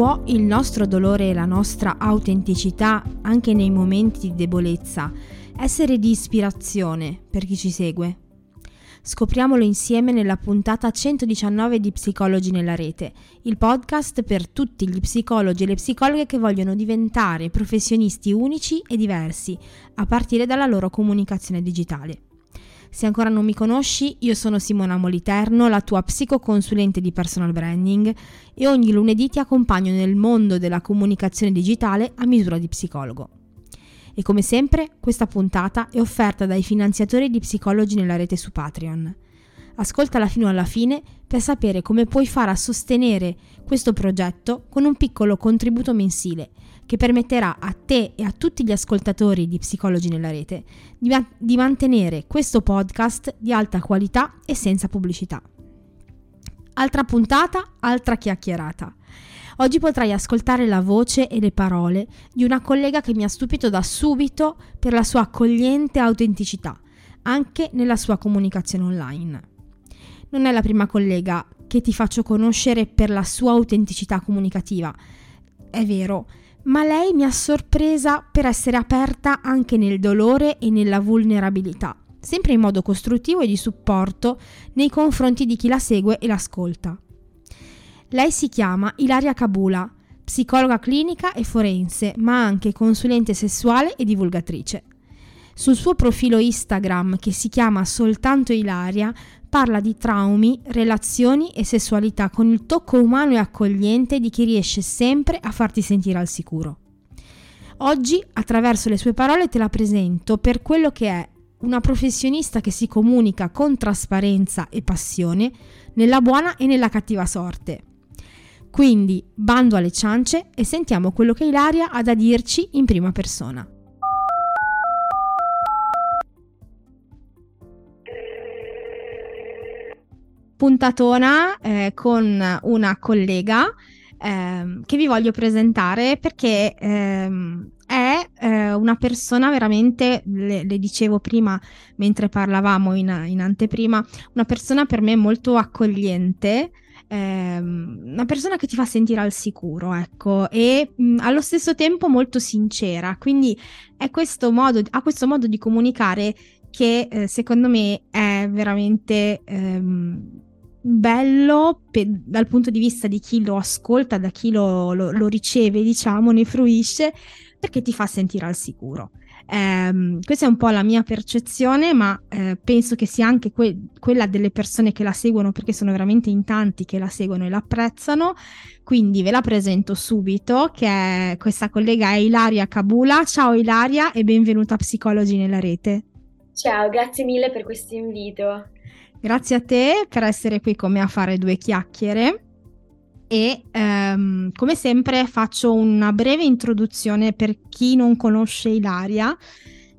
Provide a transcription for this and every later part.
Può il nostro dolore e la nostra autenticità, anche nei momenti di debolezza, essere di ispirazione per chi ci segue? Scopriamolo insieme nella puntata 119 di Psicologi nella rete, il podcast per tutti gli psicologi e le psicologhe che vogliono diventare professionisti unici e diversi, a partire dalla loro comunicazione digitale. Se ancora non mi conosci, io sono Simona Moliterno, la tua psicoconsulente di personal branding e ogni lunedì ti accompagno nel mondo della comunicazione digitale a misura di psicologo. E come sempre, questa puntata è offerta dai finanziatori di psicologi nella rete su Patreon. Ascoltala fino alla fine per sapere come puoi fare a sostenere questo progetto con un piccolo contributo mensile che permetterà a te e a tutti gli ascoltatori di Psicologi nella rete di, ma- di mantenere questo podcast di alta qualità e senza pubblicità. Altra puntata, altra chiacchierata. Oggi potrai ascoltare la voce e le parole di una collega che mi ha stupito da subito per la sua accogliente autenticità, anche nella sua comunicazione online. Non è la prima collega che ti faccio conoscere per la sua autenticità comunicativa. È vero, ma lei mi ha sorpresa per essere aperta anche nel dolore e nella vulnerabilità, sempre in modo costruttivo e di supporto nei confronti di chi la segue e l'ascolta. Lei si chiama Ilaria Cabula, psicologa clinica e forense, ma anche consulente sessuale e divulgatrice. Sul suo profilo Instagram, che si chiama Soltanto Ilaria, parla di traumi, relazioni e sessualità con il tocco umano e accogliente di chi riesce sempre a farti sentire al sicuro. Oggi, attraverso le sue parole, te la presento per quello che è una professionista che si comunica con trasparenza e passione nella buona e nella cattiva sorte. Quindi, bando alle ciance e sentiamo quello che Ilaria ha da dirci in prima persona. Puntatona eh, con una collega eh, che vi voglio presentare perché ehm, è eh, una persona veramente, le, le, dicevo prima mentre parlavamo in, in, anteprima, una persona per me molto accogliente. Ehm, una persona che ti fa sentire al sicuro, ecco, e mh, allo stesso tempo molto sincera. Quindi è questo modo, ha questo modo di comunicare che eh, secondo me è veramente ehm, bello pe- dal punto di vista di chi lo ascolta, da chi lo, lo, lo, riceve, diciamo, ne fruisce, perché ti fa sentire al sicuro. Eh, questa è un po' la mia percezione, ma eh, penso che sia anche que- quella delle persone che la seguono, perché sono veramente in tanti che la seguono e la apprezzano. Quindi ve la presento subito, che è questa collega è Ilaria Cabula. Ciao Ilaria e benvenuta a Psicologi nella rete. Ciao, grazie mille per questo invito. Grazie a te per essere qui con me a fare due chiacchiere e ehm, come sempre faccio una breve introduzione per chi non conosce Ilaria.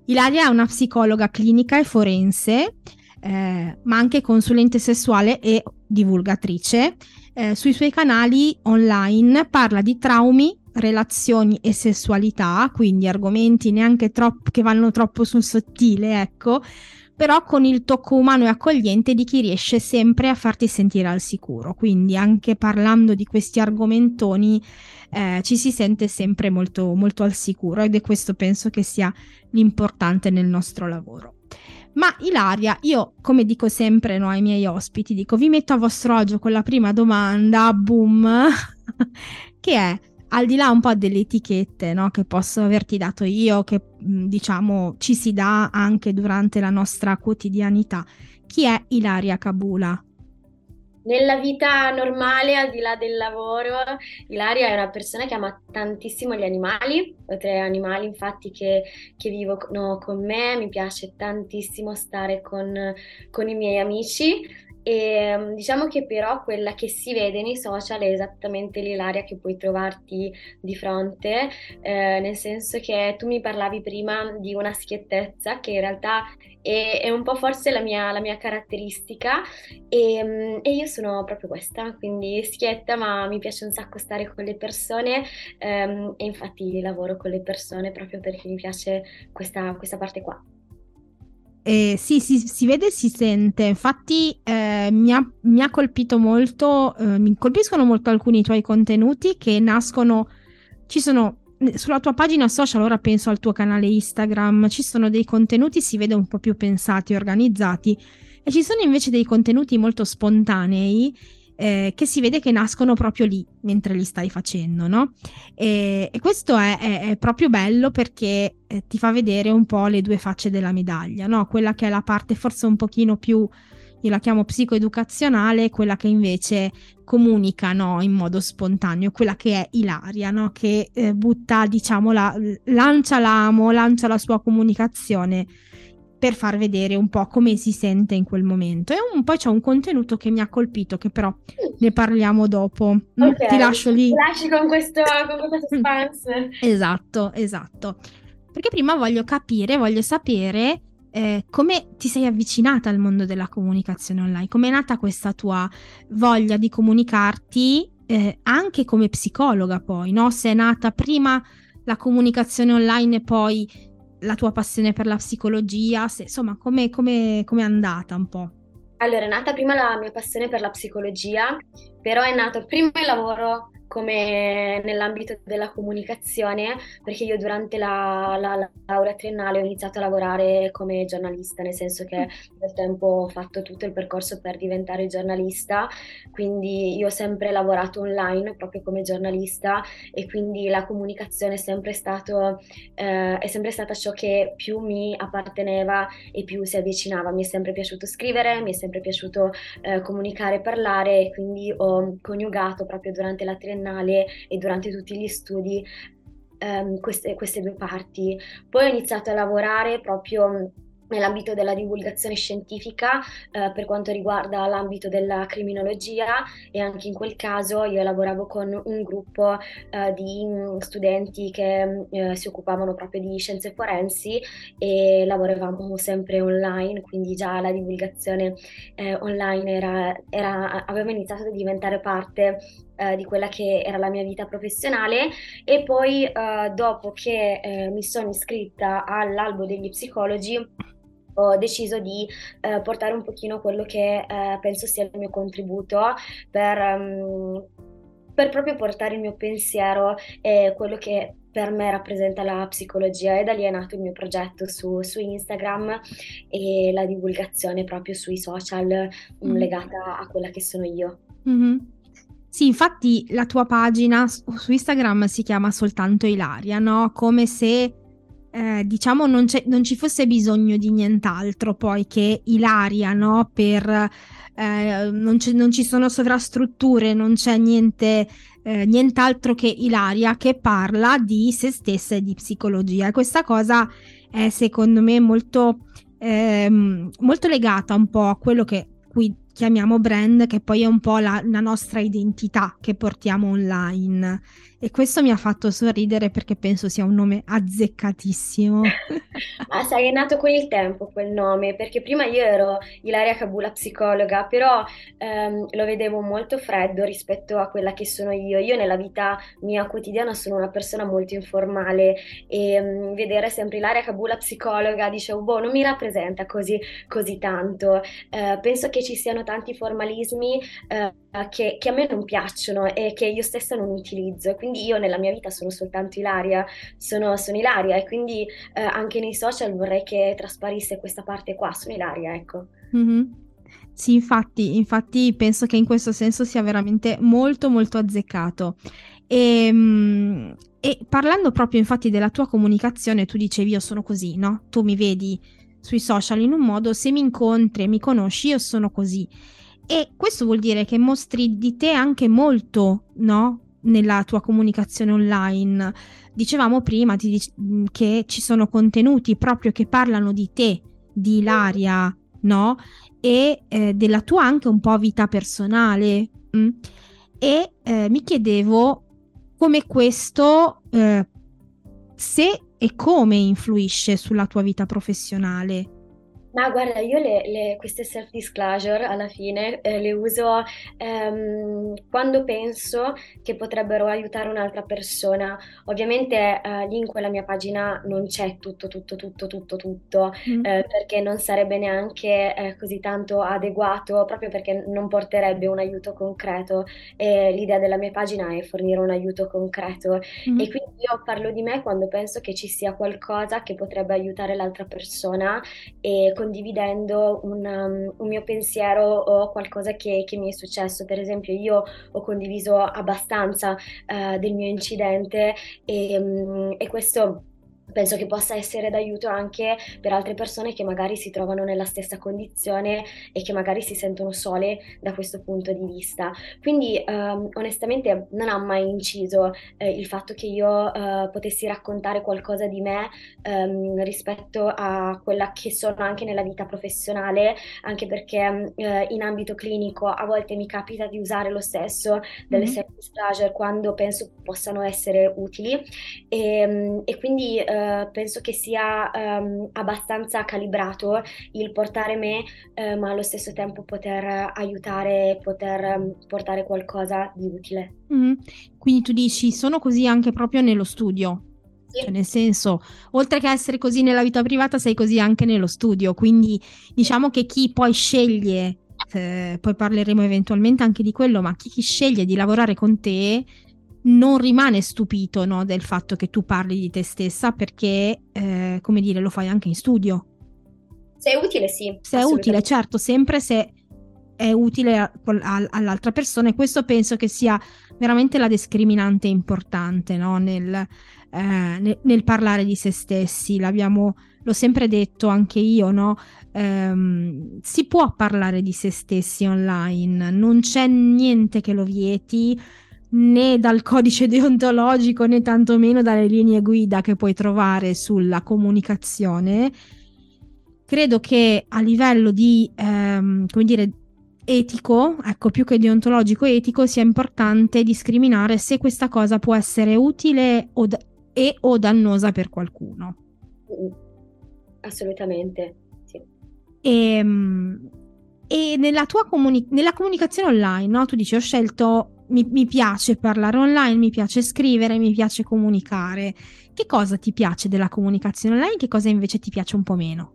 Ilaria è una psicologa clinica e forense, eh, ma anche consulente sessuale e divulgatrice. Eh, sui suoi canali online parla di traumi, relazioni e sessualità, quindi argomenti neanche troppo che vanno troppo sul sottile, ecco, però con il tocco umano e accogliente di chi riesce sempre a farti sentire al sicuro. Quindi anche parlando di questi argomentoni eh, ci si sente sempre molto, molto al sicuro ed è questo penso che sia l'importante nel nostro lavoro. Ma Ilaria, io come dico sempre no, ai miei ospiti, dico vi metto a vostro agio con la prima domanda, boom, che è al di là un po' delle etichette no, che posso averti dato io, che diciamo ci si dà anche durante la nostra quotidianità, chi è Ilaria Cabula? Nella vita normale, al di là del lavoro, Ilaria è una persona che ama tantissimo gli animali, oltre agli animali infatti che, che vivono con me, mi piace tantissimo stare con, con i miei amici e ehm, diciamo che però quella che si vede nei social è esattamente l'ilaria che puoi trovarti di fronte, eh, nel senso che tu mi parlavi prima di una schiettezza che in realtà è, è un po' forse la mia, la mia caratteristica e, ehm, e, io sono proprio questa, quindi schietta ma mi piace un sacco stare con le persone ehm, e infatti lavoro con le persone proprio perché mi piace questa, questa parte qua. Eh, sì, sì, si vede e si sente. Infatti, eh, mi, ha, mi, ha, colpito molto, eh, mi colpiscono molto alcuni tuoi contenuti che nascono. Ci sono sulla tua pagina social, ora penso al tuo canale Instagram, ci sono dei contenuti, si vede un po' più pensati, organizzati, e ci sono invece dei contenuti molto spontanei eh, che si vede che nascono proprio lì mentre li stai facendo, no? E, e questo è, è, è, proprio bello perché eh, ti fa vedere un po' le due facce della medaglia, no? Quella che è la parte forse un pochino più, io la chiamo psicoeducazionale, quella che invece comunica no? in modo spontaneo, quella che è Ilaria, no? che eh, butta, diciamo, la, lancia l'amo, lancia la sua comunicazione per far vedere un po' come si sente in quel momento. E un, poi c'è un contenuto che mi ha colpito, che però ne parliamo dopo. Mm, okay. Ti lascio lì. Ti lasci con questo, con questo suspense. esatto, esatto. Perché prima voglio capire, voglio sapere eh, come ti sei avvicinata al mondo della comunicazione online, come è nata questa tua voglia di comunicarti eh, anche come psicologa poi, no? Se è nata prima la comunicazione online e poi la tua passione per la psicologia, se, insomma, come è andata un po'? Allora, è nata prima la mia passione per la psicologia, però è nato prima il lavoro come nell'ambito della comunicazione, perché io durante la, la, la, laurea triennale ho iniziato a lavorare come giornalista, nel senso che mm. nel tempo ho fatto tutto il percorso per diventare giornalista, quindi io ho sempre lavorato online proprio come giornalista e quindi la comunicazione è sempre, stato, eh, è sempre stata ciò che più mi apparteneva e più si avvicinava. Mi è sempre piaciuto scrivere, mi è sempre piaciuto eh, comunicare parlare e quindi ho coniugato proprio durante la triennale triennale e durante tutti gli studi um, queste, queste due parti. Poi ho iniziato a lavorare proprio nell'ambito della divulgazione scientifica eh, per quanto riguarda l'ambito della criminologia e anche in quel caso io lavoravo con un gruppo eh, di mm, studenti che eh, si occupavano proprio di scienze forensi e lavoravamo sempre online, quindi già la divulgazione eh, online era, era, aveva iniziato a diventare parte eh, di quella che era la mia vita professionale e poi eh, dopo che mi sono iscritta all'albo degli psicologi ho deciso di eh, portare un pochino quello che eh, penso sia il mio contributo per, um, per, proprio portare il mio pensiero e quello che per me rappresenta la psicologia e da lì è nato il mio progetto su, su Instagram e la divulgazione proprio sui social mm. legata a quella che sono io. Mm-hmm. Sì, infatti la tua pagina su Instagram si chiama soltanto Ilaria, no? Come se eh, diciamo non, non, ci fosse bisogno di nient'altro poi che Ilaria, no? Per, eh, non, non, ci sono sovrastrutture, non c'è niente, eh, nient'altro che Ilaria che parla di se stessa e di psicologia. Questa cosa è secondo me molto, ehm, molto legata un po' a quello che qui chiamiamo brand, che poi è un po' la, la nostra identità che portiamo online. E questo mi ha fatto sorridere perché penso sia un nome azzeccatissimo. Ma sai, è nato con il tempo quel nome, perché prima io ero Ilaria Kabula psicologa, però ehm, lo vedevo molto freddo rispetto a quella che sono io. Io nella vita mia quotidiana sono una persona molto informale e ehm, vedere sempre Ilaria Kabula psicologa, dicevo, boh, non mi rappresenta così, così tanto. Eh, penso che ci siano tanti formalismi eh, che, che, a me non piacciono e che io stessa non utilizzo. Quindi io nella mia vita sono soltanto Ilaria, sono, sono Ilaria e quindi eh, anche nei social vorrei che trasparisse questa parte qua, sono Ilaria, ecco. Mm-hmm. Sì, infatti, infatti penso che in questo senso sia veramente molto molto azzeccato. E, ehm, e parlando proprio infatti della tua comunicazione, tu dicevi io sono così, no? Tu mi vedi sui social in un modo, se mi incontri e mi conosci io sono così. E questo vuol dire che mostri di te anche molto, no? Nella tua comunicazione online. Dicevamo prima dic- che ci sono contenuti proprio che parlano di te, di Ilaria, no? E eh, della tua anche un po' vita personale. Mm? E eh, mi chiedevo come questo, eh, se e come influisce sulla tua vita professionale. Ma guarda, io le, le- queste self-disclosure alla fine eh, le uso ehm, quando penso che potrebbero aiutare un'altra persona. Ovviamente eh, lì in quella mia pagina non c'è tutto, tutto, tutto, tutto, tutto, Mm. eh, perché non sarebbe neanche eh, così tanto adeguato, proprio perché non porterebbe un aiuto concreto. E l'idea della mia pagina è fornire un aiuto concreto. E Mm. quindi io parlo di me quando penso che ci sia qualcosa che potrebbe aiutare l'altra persona e condividendo un, um, un mio pensiero o qualcosa che, che mi è successo. Per esempio, io ho condiviso abbastanza eh, del mio incidente e, mm, e questo. Penso che possa essere d'aiuto anche per altre persone che magari si trovano nella stessa condizione e che magari si sentono sole da questo punto di vista. Quindi, ehm, onestamente, non ha mai inciso eh, il fatto che io eh, potessi raccontare qualcosa di me ehm, rispetto a quella che sono anche nella vita professionale, anche perché eh, in ambito clinico a volte mi capita di usare lo stesso delle Mhm. self-disclosure quando penso possano essere utili e, e quindi eh, penso che sia ehm, abbastanza calibrato il portare me, eh, ma allo stesso tempo poter aiutare, poter ehm, portare qualcosa di utile. Mm. Quindi tu dici, sono così anche proprio nello studio. Cioè, nel senso, oltre che essere così nella vita privata, sei così anche nello studio. Quindi diciamo che chi poi sceglie, eh, poi parleremo eventualmente anche di quello, ma chi, chi sceglie di lavorare con te non rimane stupito, no, del fatto che tu parli di te stessa perché, eh, come dire, lo fai anche in studio. Se è utile, sì, Se è utile, certo, sempre se è utile a- a- all'altra persona e questo penso che sia veramente la discriminante importante, no? Nel, eh, nel- nel parlare di se stessi. L'abbiamo, l'ho sempre detto anche io, no? Ehm, si può parlare di se stessi online, non c'è niente che lo vieti né dal codice deontologico né tantomeno dalle linee guida che puoi trovare sulla comunicazione. Credo che a livello di, ehm, come dire, etico, ecco, più che deontologico etico, sia importante discriminare se questa cosa può essere utile o da- e o dannosa per qualcuno. Mm, Assolutamente, sì. E, e nella tua comuni- nella comunicazione online, no? Tu dici, ho scelto, mi, mi piace parlare online, mi piace scrivere, mi piace comunicare. Che cosa ti piace della comunicazione online? Che cosa invece ti piace un po' meno?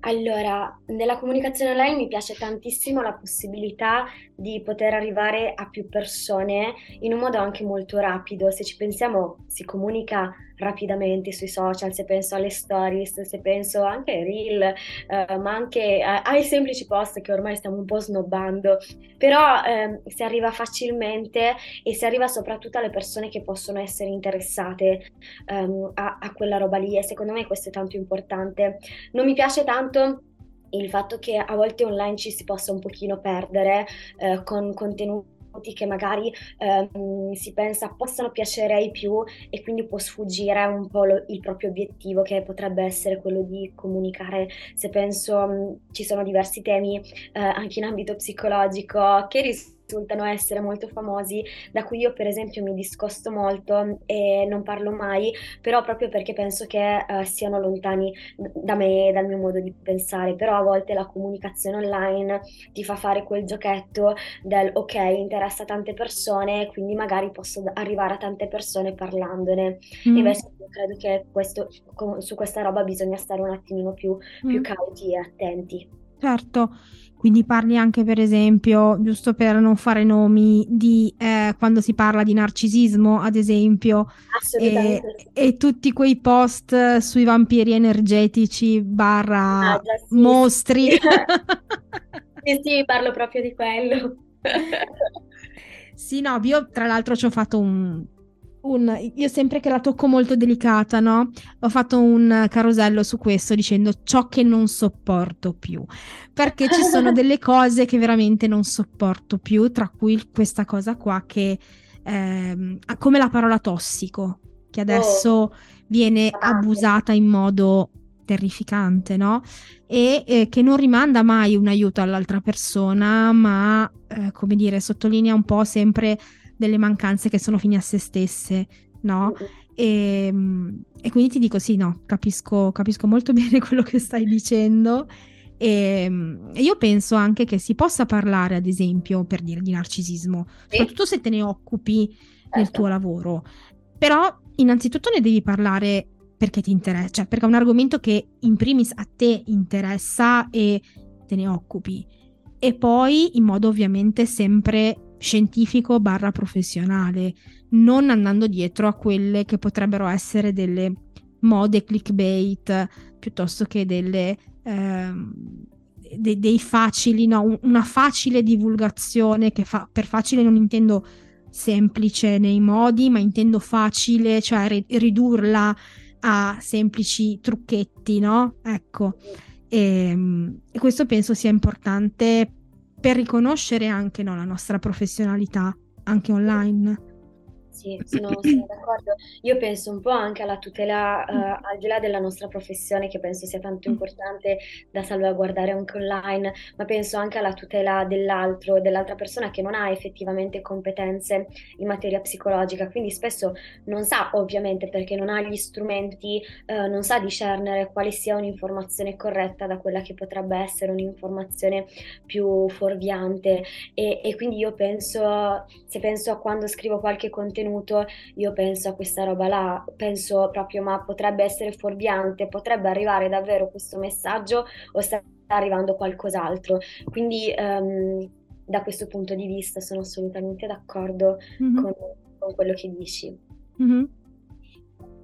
Allora, nella comunicazione online mi piace tantissimo la possibilità di poter arrivare a più persone in un modo anche molto rapido. Se ci pensiamo, si comunica rapidamente sui social, se penso alle stories, se penso anche ai reel, eh, ma anche a- ai semplici post che ormai stiamo un po' snobbando. Però ehm, si arriva facilmente e si arriva soprattutto alle persone che possono essere interessate ehm, a, a quella roba lì e secondo me questo è tanto importante. Non mi piace tanto il fatto che a volte online ci si possa un pochino perdere eh, con contenuti che magari ehm, si pensa possano piacere ai più e quindi può sfuggire un po' lo- il proprio obiettivo che potrebbe essere quello di comunicare. Se penso mh, ci sono diversi temi eh, anche in ambito psicologico che risultano essere molto famosi, da cui io per esempio mi discosto molto e non parlo mai, però proprio perché penso che eh, siano lontani da me e dal mio modo di pensare, però a volte la comunicazione online ti fa fare quel giochetto del ok, interessa tante persone, quindi magari posso arrivare a tante persone parlandone. Mm, Invece io credo che questo, su questa roba bisogna stare un attimino più, più mm. cauti e attenti. Certo, quindi parli anche per esempio, giusto per non fare nomi, di eh, quando si parla di narcisismo, ad esempio, e, e tutti quei post sui vampiri energetici barra Ah, sì, mostri. Sì, sì, parlo proprio di quello. Sì, no, io tra l'altro ci ho fatto un, un- Io sempre che la tocco molto delicata, no? Ho fatto un carosello su questo dicendo ciò che non sopporto più. Perché ci sono delle cose che veramente non sopporto più, tra cui questa cosa qua che... ehm, come la parola tossico, che Oh, adesso viene tante. abusata in modo terrificante, no? E eh, che non rimanda mai un aiuto all'altra persona, ma eh, come dire, sottolinea un po' sempre delle mancanze che sono fini a se stesse, no? E, mm, e quindi ti dico sì, no, capisco, capisco molto bene quello che stai dicendo E, e, io penso anche che si possa parlare, ad esempio, per dire di narcisismo, sì. soprattutto se te ne occupi certo. nel tuo lavoro. Però, innanzitutto, ne devi parlare perché ti interessa, cioè perché è un argomento che in primis a te interessa e te ne occupi. E poi in modo ovviamente sempre scientifico barra professionale, non andando dietro a quelle che potrebbero essere delle mode clickbait piuttosto che delle ehm, de- dei facili, no, una facile divulgazione che fa per facile non intendo semplice nei modi, ma intendo facile, cioè ri- ridurla a semplici trucchetti, no? Ecco. E, ehm, e questo penso sia importante per riconoscere anche no, la nostra professionalità anche online sì, sono, sono d'accordo. Io penso un po' anche alla tutela, uh, al di là della nostra professione, che penso sia tanto importante da salvaguardare anche online, ma penso anche alla tutela dell'altro, dell'altra persona che non ha effettivamente competenze in materia psicologica, quindi spesso non sa, ovviamente, perché non ha gli strumenti, uh, non sa discernere quale sia un'informazione corretta da quella che potrebbe essere un'informazione più fuorviante. E, e quindi io penso, se penso a quando scrivo qualche contenuto, contenuto, io penso a questa roba là, penso proprio ma potrebbe essere fuorviante, potrebbe arrivare davvero questo messaggio o sta arrivando qualcos'altro. Quindi um, da questo punto di vista sono assolutamente d'accordo mm-hmm. con, con, quello che dici. Mm-hmm.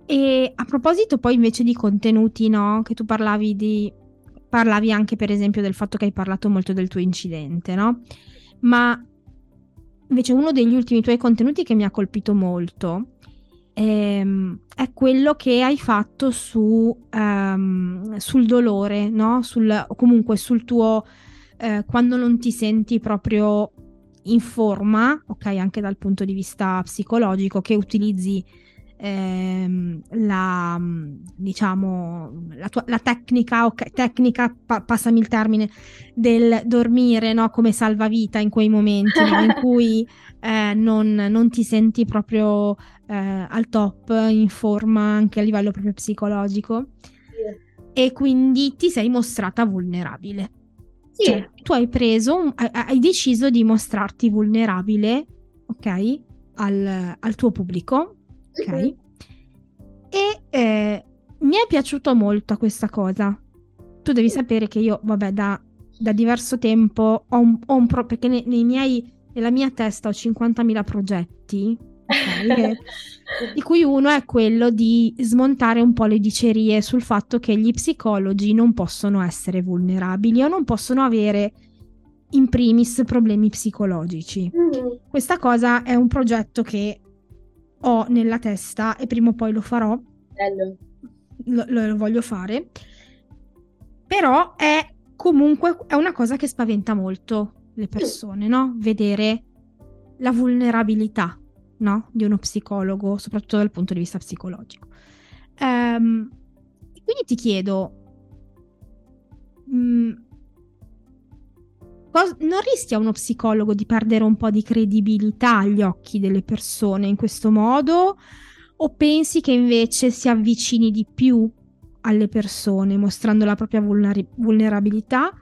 E a proposito poi invece di contenuti, no? Che tu parlavi di... parlavi anche per esempio del fatto che hai parlato molto del tuo incidente, no? Ma Invece uno degli ultimi tuoi contenuti che mi ha colpito molto ehm, è quello che hai fatto su, um, sul dolore, no? Sul, comunque sul tuo... Eh, quando non ti senti proprio in forma, ok, anche dal punto di vista psicologico, che utilizzi ehm, la, diciamo, la, tua, la tecnica, okay, tecnica pa- passami il termine, del dormire no, come salvavita in quei momenti no, in cui eh, non, non, ti senti proprio eh, al top, in forma anche a livello proprio psicologico. E quindi ti sei mostrata vulnerabile. Sì. Cioè, tu hai preso, hai deciso di mostrarti vulnerabile, ok, al, al tuo pubblico, ok? Mm-hmm. E eh, mi è piaciuta molto questa cosa. Tu devi sapere che io, vabbè, da, da diverso tempo ho un, ho un pro- perché ne, nei miei, nella mia testa ho 50.000 progetti, okay, di cui uno è quello di smontare un po' le dicerie sul fatto che gli psicologi non possono essere vulnerabili o non possono avere in primis problemi psicologici. Mm-hmm. Questa cosa è un progetto che ho nella testa e prima o poi lo farò. Bello. Lo, lo, voglio fare. Però è comunque è una cosa che spaventa molto le persone, no? Vedere la vulnerabilità, no? Di uno psicologo, soprattutto dal punto di vista psicologico. Um, quindi ti chiedo, mh, mm, Non rischia uno psicologo di perdere un po' di credibilità agli occhi delle persone in questo modo? O pensi che invece si avvicini di più alle persone mostrando la propria vulner- vulnerabilità?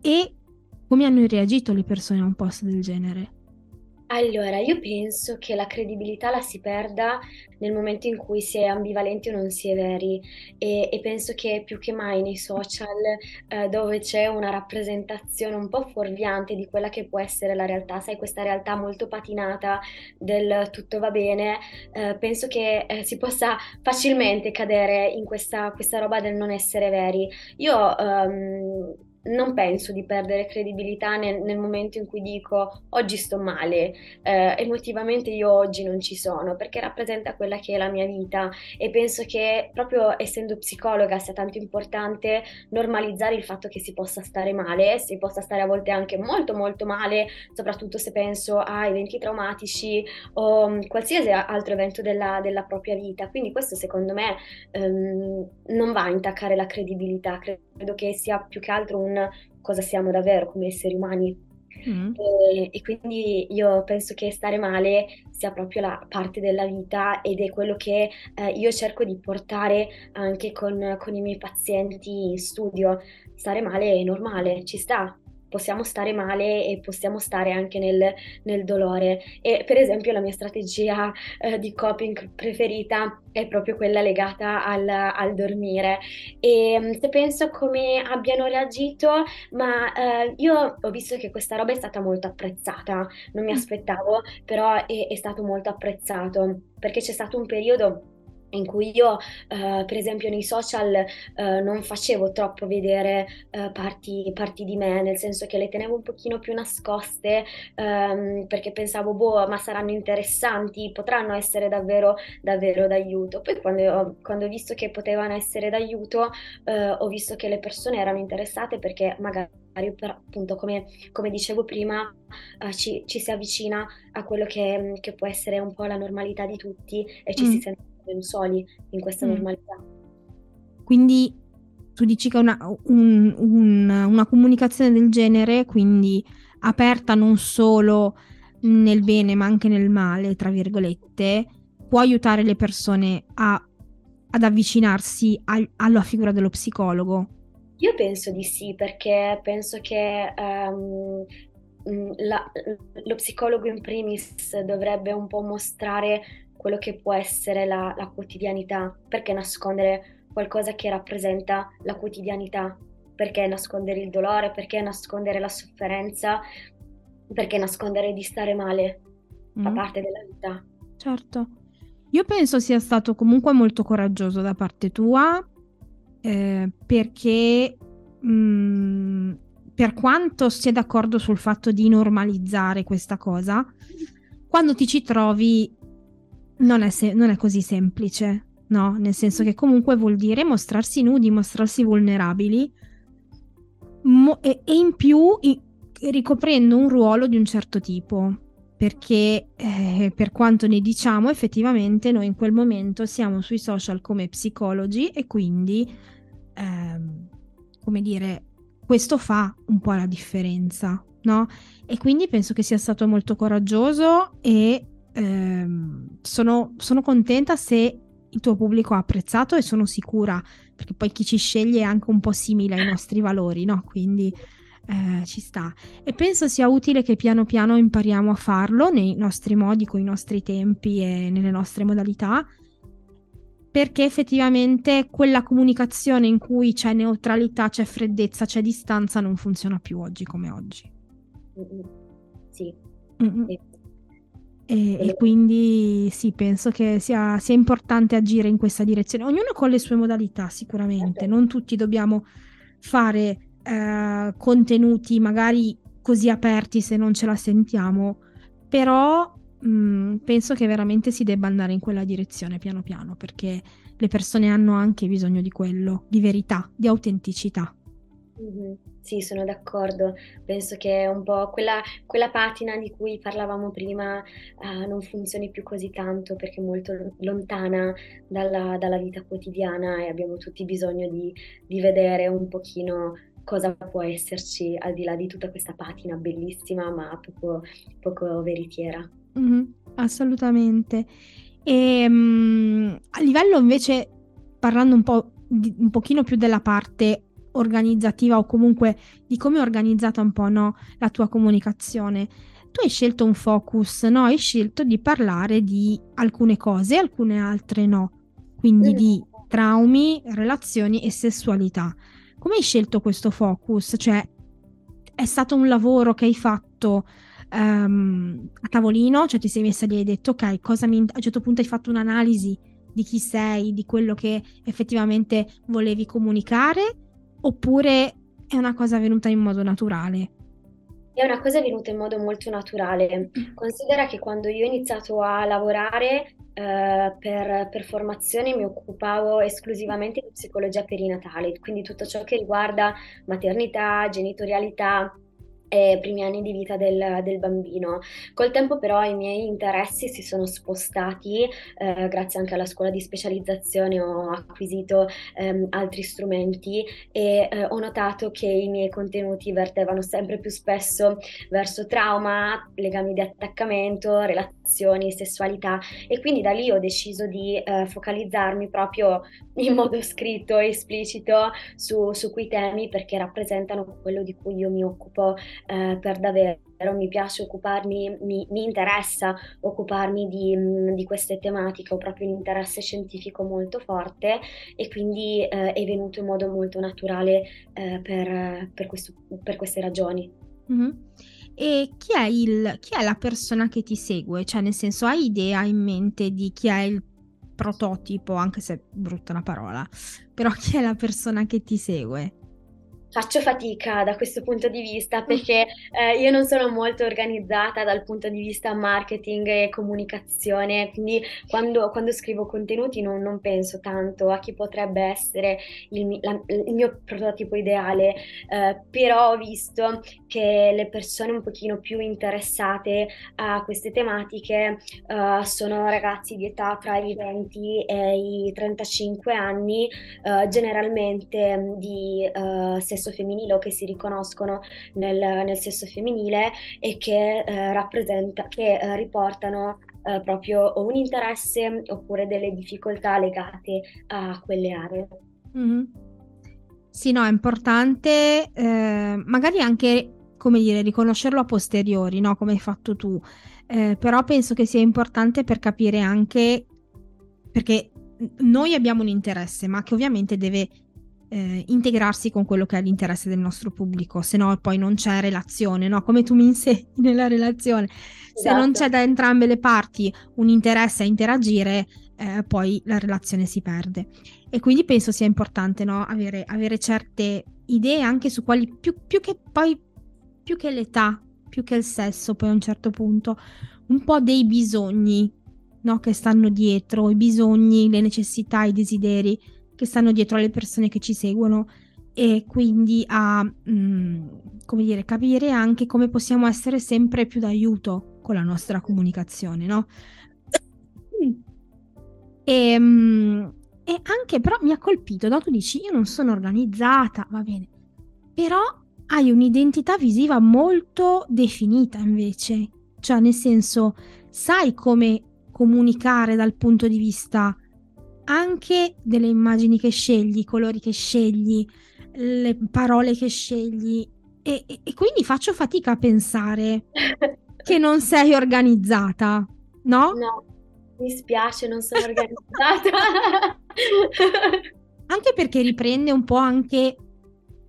E come hanno reagito le persone a un post del genere? Allora, io penso che la credibilità la si perda nel momento in cui si è ambivalenti o non si è veri e, e penso che più che mai nei social eh, dove c'è una rappresentazione un po' fuorviante di quella che può essere la realtà, sai, questa realtà molto patinata del tutto va bene, eh, penso che eh, si possa facilmente cadere in questa, questa roba del non essere veri. Io... Um, non penso di perdere credibilità nel, nel, momento in cui dico oggi sto male, eh, emotivamente io oggi non ci sono, perché rappresenta quella che è la mia vita. E penso che proprio essendo psicologa sia tanto importante normalizzare il fatto che si possa stare male, si possa stare a volte anche molto molto male, soprattutto se penso a eventi traumatici o um, qualsiasi altro evento della, della, propria vita. Quindi questo secondo me um, non va a intaccare la credibilità, credo che sia più che altro un cosa siamo davvero come esseri umani. Mm. E, e, quindi io penso che stare male sia proprio la parte della vita ed è quello che eh, io cerco di portare anche con, con i miei pazienti in studio. Stare male è normale, ci sta, possiamo stare male e possiamo stare anche nel, nel dolore. E per esempio la mia strategia eh, di coping preferita è proprio quella legata al, al dormire. E mm, se penso come abbiano reagito, ma eh, io ho visto che questa roba è stata molto apprezzata, non mi mm. aspettavo, però è, è stato molto apprezzato perché c'è stato un periodo in cui io, eh, per esempio, nei social eh, non facevo troppo vedere eh, parti, parti, di me, nel senso che le tenevo un pochino più nascoste ehm, perché pensavo, boh, ma saranno interessanti, potranno essere davvero, davvero d'aiuto. Poi quando ho, quando ho visto che potevano essere d'aiuto, eh, ho visto che le persone erano interessate perché magari appunto come, come dicevo prima uh, ci, ci, si avvicina a quello che, che, può essere un po' la normalità di tutti e ci mm. si sente meno soli in questa mm. normalità. Quindi tu dici che una, un, un, una comunicazione del genere, quindi aperta non solo nel bene ma anche nel male, tra virgolette, può aiutare le persone a, ad avvicinarsi al, alla figura dello psicologo? Io penso di sì, perché penso che um, la, lo psicologo in primis dovrebbe un po' mostrare quello che può essere la, la quotidianità, perché nascondere qualcosa che rappresenta la quotidianità, perché nascondere il dolore, perché nascondere la sofferenza, perché nascondere di stare male, fa mm. parte della vita. Certo. Io penso sia stato comunque molto coraggioso da parte tua, eh, perché mh, mm, per quanto sia d'accordo sul fatto di normalizzare questa cosa, quando ti ci trovi non è, se- non è così semplice, no? Nel senso che comunque vuol dire mostrarsi nudi, mostrarsi vulnerabili mo- e-, e, in più i- ricoprendo un ruolo di un certo tipo. Perché eh, per quanto ne diciamo, effettivamente noi in quel momento siamo sui social come psicologi e quindi, ehm, come dire, questo fa un po' la differenza, no? E quindi penso che sia stato molto coraggioso e ehm, sono, sono contenta se il tuo pubblico ha apprezzato e sono sicura, perché poi chi ci sceglie è anche un po' simile ai nostri valori, no? Quindi eh, ci sta. E penso sia utile che piano piano impariamo a farlo nei nostri modi, con i nostri tempi e nelle nostre modalità, perché effettivamente quella comunicazione in cui c'è neutralità, c'è freddezza, c'è distanza non funziona più oggi come oggi. Mm-mm. Sì. Mm-mm. E, e, quindi sì, penso che sia, sia, importante agire in questa direzione. Ognuno con le sue modalità, sicuramente. Non tutti dobbiamo fare eh, contenuti magari così aperti se non ce la sentiamo, però mh, mm, penso che veramente si debba andare in quella direzione piano piano, perché le persone hanno anche bisogno di quello, di verità, di autenticità. Mm-hmm. Sì, sono d'accordo. Penso che un po' quella, quella patina di cui parlavamo prima uh, non funzioni più così tanto perché è molto lontana dalla, dalla vita quotidiana e abbiamo tutti bisogno di, di, vedere un pochino cosa può esserci al di là di tutta questa patina bellissima ma poco, poco veritiera. Mm-hmm, assolutamente. E um, a livello invece, parlando un po' di, un pochino più della parte organizzativa o comunque di come è organizzata un po' no, la tua comunicazione. Tu hai scelto un focus, no? Hai scelto di parlare di alcune cose, alcune altre no. Quindi di traumi, relazioni e sessualità. Come hai scelto questo focus? Cioè, è stato un lavoro che hai fatto um, a tavolino? Cioè, ti sei messa lì e hai detto, ok, cosa mi... a un certo punto hai fatto un'analisi di chi sei, di quello che effettivamente volevi comunicare oppure è una cosa venuta in modo naturale? È una cosa venuta in modo molto naturale. Considera che quando io ho iniziato a lavorare eh, per, per, formazione mi occupavo esclusivamente di psicologia perinatale, quindi tutto ciò che riguarda maternità, genitorialità, e primi anni di vita del, del, bambino. Col tempo però i miei interessi si sono spostati, eh, grazie anche alla scuola di specializzazione ho acquisito ehm, altri strumenti e eh, ho notato che i miei contenuti vertevano sempre più spesso verso trauma, legami di attaccamento, relazioni, sessualità e quindi da lì ho deciso di eh, focalizzarmi proprio in modo scritto esplicito su, su quei temi perché rappresentano quello di cui io mi occupo eh, per davvero. Mi piace occuparmi, mi, mi interessa occuparmi di, mm, di, queste tematiche, ho proprio un interesse scientifico molto forte e quindi eh, è venuto in modo molto naturale eh, per, per, questo, per, queste ragioni. Mm-hmm. E chi è, il, chi è la persona che ti segue? Cioè, nel senso, hai idea in mente di chi è il prototipo, anche se è brutta la parola, però chi è la persona che ti segue? Faccio fatica da questo punto di vista perché eh, io non sono molto organizzata dal punto di vista marketing e comunicazione, quindi quando, quando scrivo contenuti non, non, penso tanto a chi potrebbe essere il, la, il mio prototipo ideale, eh, però ho visto che le persone un pochino più interessate a queste tematiche eh, sono ragazzi di età tra i 20 e i 35 anni, eh, generalmente di uh, sesso femminile o che si riconoscono nel, nel sesso femminile e che, eh, rappresenta, che eh, riportano eh, proprio un interesse oppure delle difficoltà legate a quelle aree. Mm-hmm. Sì, no, è importante eh, magari anche, come dire, riconoscerlo a posteriori, no? Come hai fatto tu. Eh, però penso che sia importante per capire anche perché noi abbiamo un interesse, ma che ovviamente deve eh, integrarsi con quello che è l'interesse del nostro pubblico, se no poi non c'è relazione, no? Come tu mi insegni nella relazione. Se esatto. non c'è da entrambe le parti un interesse a interagire, eh, poi la relazione si perde. E quindi penso sia importante no? avere, avere, certe idee anche su quali, più, più che poi, più che l'età, più che il sesso, poi a un certo punto, un po' dei bisogni no? che stanno dietro, i bisogni, le necessità, i desideri che stanno dietro alle persone che ci seguono e quindi a mh, mm, come dire, capire anche come possiamo essere sempre più d'aiuto con la nostra comunicazione, no? E, mh, mm, e anche però mi ha colpito, no? tu dici io non sono organizzata, va bene, però hai un'identità visiva molto definita invece, cioè nel senso sai come comunicare dal punto di vista anche delle immagini che scegli, i colori che scegli, le parole che scegli e, e, e quindi faccio fatica a pensare che non sei organizzata, no? No, mi spiace, non sono organizzata. anche perché riprende un po' anche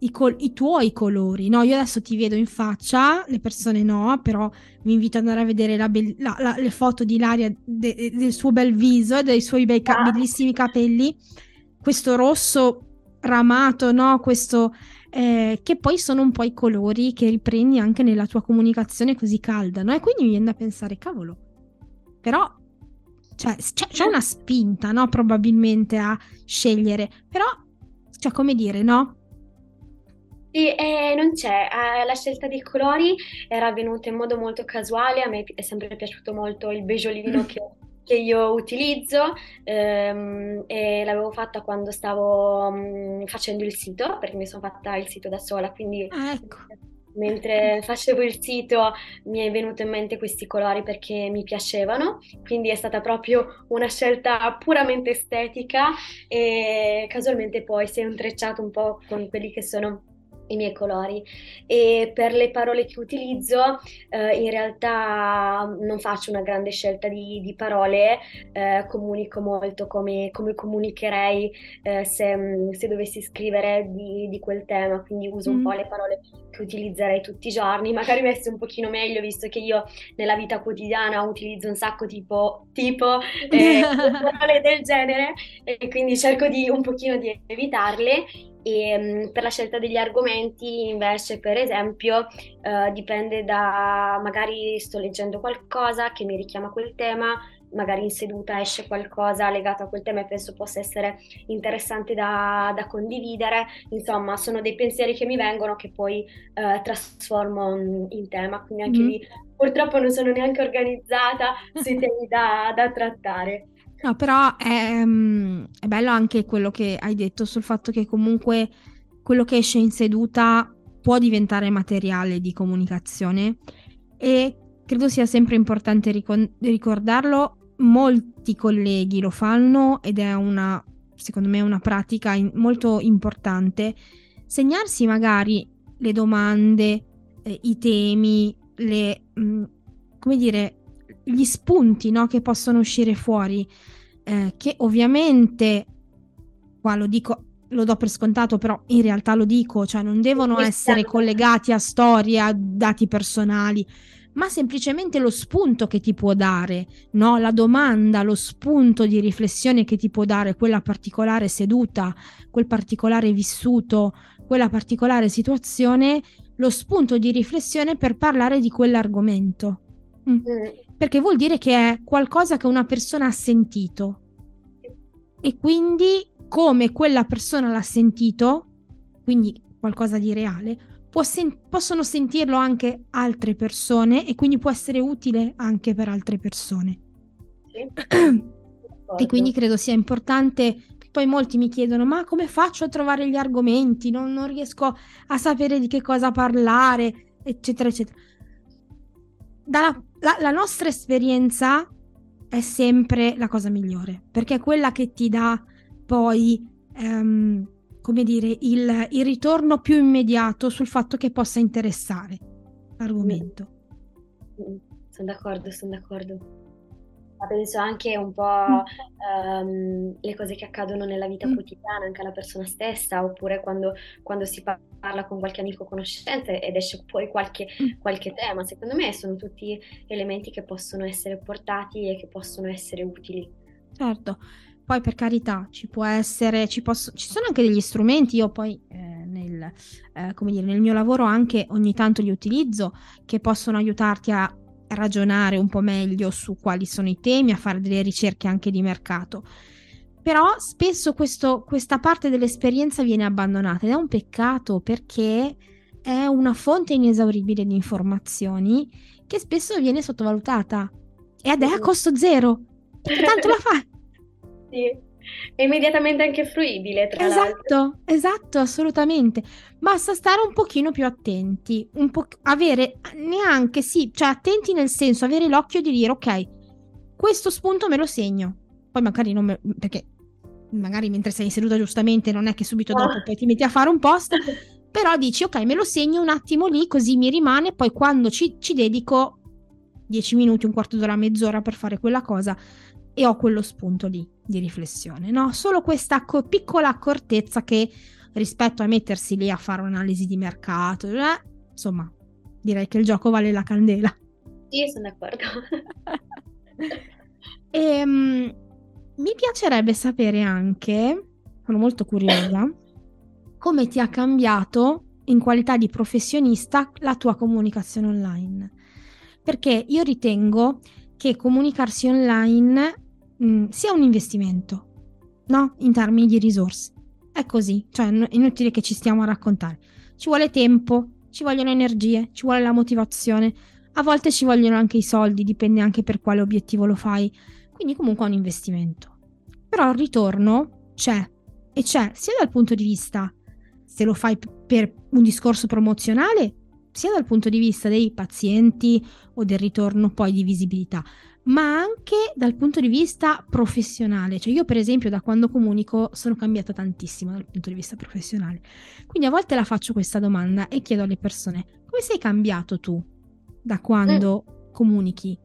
i, col- i, tuoi colori, no? Io adesso ti vedo in faccia, le persone no, però vi invito ad andare a vedere la be- la, la, le foto di Ilaria de- del suo bel viso e dei suoi bei ca- bellissimi capelli, questo rosso ramato, no? Questo eh, che poi sono un po' i colori che riprendi anche nella tua comunicazione così calda, no? E quindi mi viene da pensare, cavolo, però cioè, c'è, c'è una spinta, no? Probabilmente a scegliere, però, cioè, come dire, no? Sì, eh, non c'è. Eh, la scelta dei colori era avvenuta in modo molto casuale. A me è sempre piaciuto molto il beige olivino mm. che, che io utilizzo ehm, e l'avevo fatta quando stavo um, facendo il sito, perché mi sono fatta il sito da sola, quindi ah, ecco. mentre facevo il sito mi è venuto in mente questi colori perché mi piacevano, quindi è stata proprio una scelta puramente estetica e casualmente poi si è intrecciato un po' con quelli che sono i miei colori. E per le parole che utilizzo eh, in realtà non faccio una grande scelta di, di parole, eh, comunico molto come, come comunicherei eh, se, se, dovessi scrivere di, di, quel tema, quindi uso mm. un po' le parole che utilizzerei tutti i giorni, magari messe un pochino meglio visto che io nella vita quotidiana utilizzo un sacco tipo, tipo eh, parole del genere. E quindi cerco di un pochino di evitarle e um, per la scelta degli argomenti invece per esempio uh, dipende da magari sto leggendo qualcosa che mi richiama quel tema magari in seduta esce qualcosa legato a quel tema e penso possa essere interessante da, da condividere. Insomma, sono dei pensieri che mi vengono che poi eh, trasformo in tema, quindi anche mm. lì purtroppo non sono neanche organizzata sui temi da, da trattare. No, però è, mm, è, bello anche quello che hai detto sul fatto che comunque quello che esce in seduta può diventare materiale di comunicazione e credo sia sempre importante ricon- ricordarlo. Molti colleghi lo fanno ed è una, secondo me, una pratica in- molto importante. Segnarsi magari le domande, eh, i temi, le, mh, mm, come dire, gli spunti no, che possono uscire fuori, eh, che ovviamente, qua lo dico, lo do per scontato, però in realtà lo dico, cioè non devono essere collegati a storie, a dati personali, ma semplicemente lo spunto che ti può dare, no? La domanda, lo spunto di riflessione che ti può dare quella particolare seduta, quel particolare vissuto, quella particolare situazione, lo spunto di riflessione per parlare di quell'argomento. Mm. Perché vuol dire che è qualcosa che una persona ha sentito. E quindi come quella persona l'ha sentito, quindi qualcosa di reale, sen- possono sentirlo anche altre persone e quindi può essere utile anche per altre persone. Sì. e quindi credo sia importante. Poi molti mi chiedono: ma come faccio a trovare gli argomenti? Non, non riesco a sapere di che cosa parlare, eccetera, eccetera. Dalla, la, la nostra esperienza è sempre la cosa migliore perché è quella che ti dà poi, ehm, come dire, il, il, ritorno più immediato sul fatto che possa interessare l'argomento. Mm. Sono d'accordo, sono d'accordo. Ma penso anche un po' um, le cose che accadono nella vita mm. quotidiana, anche alla persona stessa, oppure quando, quando si parla con qualche amico conoscente ed esce poi qualche, mm. qualche tema. Secondo me sono tutti elementi che possono essere portati e che possono essere utili. Certo, poi per carità, ci può essere, ci, posso, ci sono anche degli strumenti, io poi eh, nel, eh, come dire, nel mio lavoro anche ogni tanto li utilizzo, che possono aiutarti a ragionare un po' meglio su quali sono i temi, a fare delle ricerche anche di mercato. Però spesso questo, questa parte dell'esperienza viene abbandonata ed è un peccato perché è una fonte inesauribile di informazioni che spesso viene sottovalutata ed è a costo zero. Perché tanto la fa, sì. È immediatamente anche fruibile, tra esatto, l'altro. Esatto, assolutamente. Basta stare un pochino più attenti, un po- avere neanche sì, cioè attenti nel senso avere l'occhio di dire ok, questo spunto me lo segno. Poi magari non me perché magari mentre sei seduta giustamente non è che subito dopo poi ti metti a fare un post, però dici ok, me lo segno un attimo lì così mi rimane, poi quando ci, ci dedico 10 minuti, un quarto d'ora, mezz'ora per fare quella cosa, e ho quello spunto lì di riflessione, no? Solo questa co- piccola accortezza che rispetto a mettersi lì a fare un'analisi di mercato, eh, insomma, direi che il gioco vale la candela. Sì, sono d'accordo. e, um, mi piacerebbe sapere anche, sono molto curiosa, come ti ha cambiato in qualità di professionista la tua comunicazione online. Perché io ritengo che comunicarsi online mh, mm, sia un investimento, no? In termini di risorse. È così, cioè è inutile che ci stiamo a raccontare. Ci vuole tempo, ci vogliono energie, ci vuole la motivazione, a volte ci vogliono anche i soldi, dipende anche per quale obiettivo lo fai. Quindi comunque è un investimento. Però il ritorno c'è e c'è sia dal punto di vista se lo fai per un discorso promozionale, sia dal punto di vista dei pazienti o del ritorno poi di visibilità, ma anche dal punto di vista professionale. Cioè io per esempio da quando comunico sono cambiata tantissimo dal punto di vista professionale. Quindi a volte la faccio questa domanda e chiedo alle persone come sei cambiato tu da quando mm. comunichi?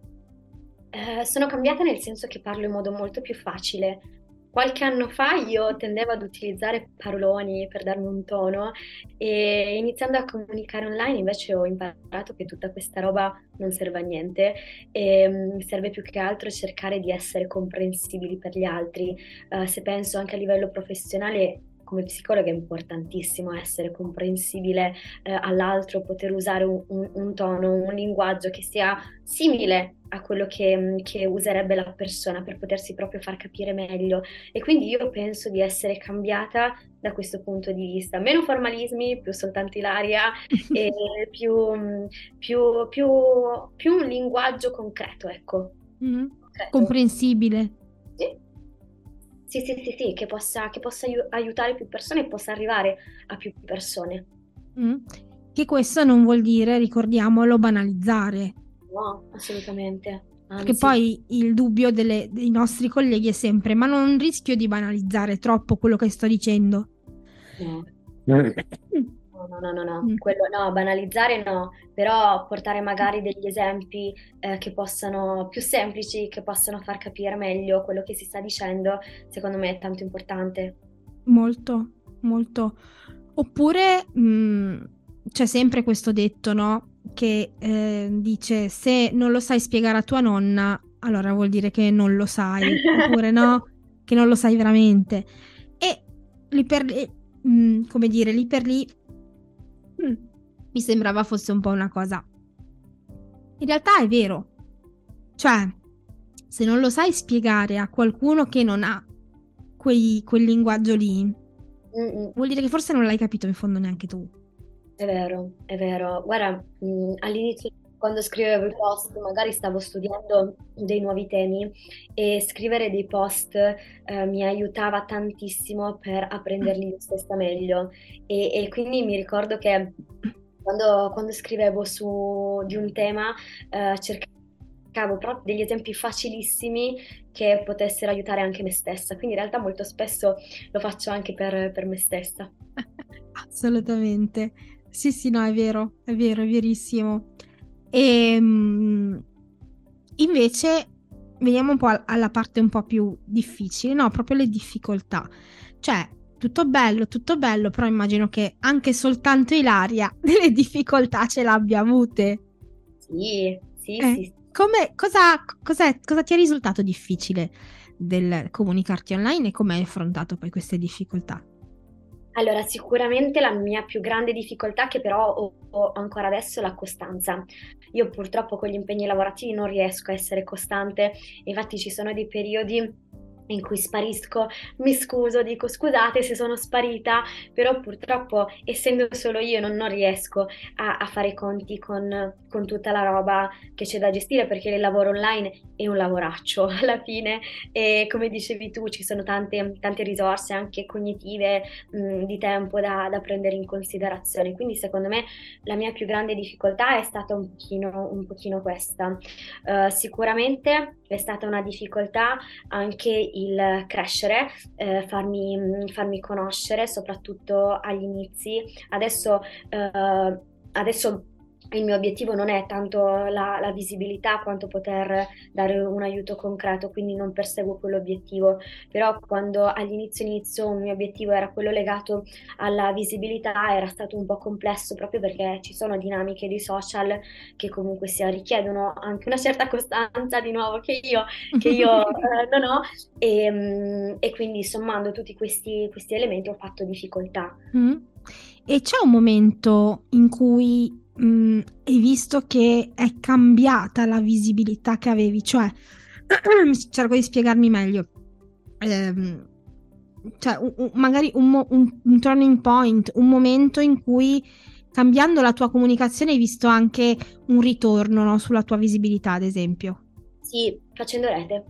Eh, sono cambiata nel senso che parlo in modo molto più facile Qualche anno fa io tendevo ad utilizzare paroloni per darmi un tono e iniziando a comunicare online invece ho imparato che tutta questa roba non serve a niente e mm, serve più che altro cercare di essere comprensibili per gli altri. Uh, se penso anche a livello professionale come psicologa è importantissimo essere comprensibile eh, all'altro, poter usare un, un, un, tono, un linguaggio che sia simile a quello che, che, userebbe la persona per potersi proprio far capire meglio. E quindi io penso di essere cambiata da questo punto di vista. Meno formalismi, più soltanto Ilaria e più, più, più, più, un linguaggio concreto, ecco. Mm-hmm. Concreto. Comprensibile. Sì. Sì, sì, sì, che possa, che possa aiutare più persone e possa arrivare a più persone. Mm. Che questo non vuol dire, ricordiamolo, banalizzare. No, assolutamente. Anzi. Perché poi il dubbio delle, dei nostri colleghi è sempre: ma non rischio di banalizzare troppo quello che sto dicendo? No. No, no, no, no, mm. Quello, no, banalizzare no, però portare magari degli esempi eh, che possano, più semplici, che possano far capire meglio quello che si sta dicendo, secondo me è tanto importante. Molto, molto. Oppure mh, mm, c'è sempre questo detto, no? Che eh, dice se non lo sai spiegare a tua nonna, allora vuol dire che non lo sai, oppure no, che non lo sai veramente. E lì per lì, mh, mm, come dire, lì per lì. Mi sembrava fosse un po' una cosa. In realtà è vero. Cioè, se non lo sai spiegare a qualcuno che non ha quei, quel linguaggio lì, Mm-mm. vuol dire che forse non l'hai capito in fondo neanche tu. È vero, è vero. Guarda, mh, mm, all'inizio quando scrivevo i post, magari stavo studiando dei nuovi temi e scrivere dei post eh, mi aiutava tantissimo per apprenderli io stessa meglio. E, e quindi mi ricordo che quando, quando, scrivevo su di un tema eh, cercavo proprio degli esempi facilissimi che potessero aiutare anche me stessa. Quindi in realtà molto spesso lo faccio anche per, per me stessa. Assolutamente. Sì, sì, no, è vero, è vero, è verissimo. E ehm, invece veniamo un po' alla parte un po' più difficile, no, proprio le difficoltà. Cioè, tutto bello, tutto bello, però immagino che anche soltanto Ilaria delle difficoltà ce l'abbia avute. Sì, sì, eh, sì. Come, cosa, cosa ti è risultato difficile del comunicarti online e come hai affrontato poi queste difficoltà? Allora, sicuramente la mia più grande difficoltà, che però ho, ho, ancora adesso, è la costanza. Io purtroppo con gli impegni lavorativi non riesco a essere costante, infatti ci sono dei periodi in cui sparisco, mi scuso, dico scusate se sono sparita, però purtroppo essendo solo io non, non riesco a, a, fare conti con, con, tutta la roba che c'è da gestire perché il lavoro online è un lavoraccio alla fine. E come dicevi tu ci sono tante, tante risorse anche cognitive mh, di tempo da, da, prendere in considerazione, quindi secondo me la mia più grande difficoltà è stata un pochino, un pochino questa. Uh, sicuramente è stata una difficoltà anche il crescere, eh, farmi, farmi, conoscere, soprattutto agli inizi. Adesso, eh, adesso il mio obiettivo non è tanto la, la, visibilità quanto poter dare un aiuto concreto, quindi non perseguo quell'obiettivo, però quando all'inizio inizio un mio obiettivo era quello legato alla visibilità era stato un po' complesso proprio perché ci sono dinamiche di social che comunque sia richiedono anche una certa costanza di nuovo che io, che io eh, non ho e, mm, e, quindi sommando tutti questi, questi elementi ho fatto difficoltà. Mm. E c'è un momento in cui mh, mm, hai visto che è cambiata la visibilità che avevi, cioè cerco di spiegarmi meglio. Ehm, cioè, un, un, magari un, un, turning point, un momento in cui cambiando la tua comunicazione hai visto anche un ritorno no, sulla tua visibilità, ad esempio. Sì, facendo rete,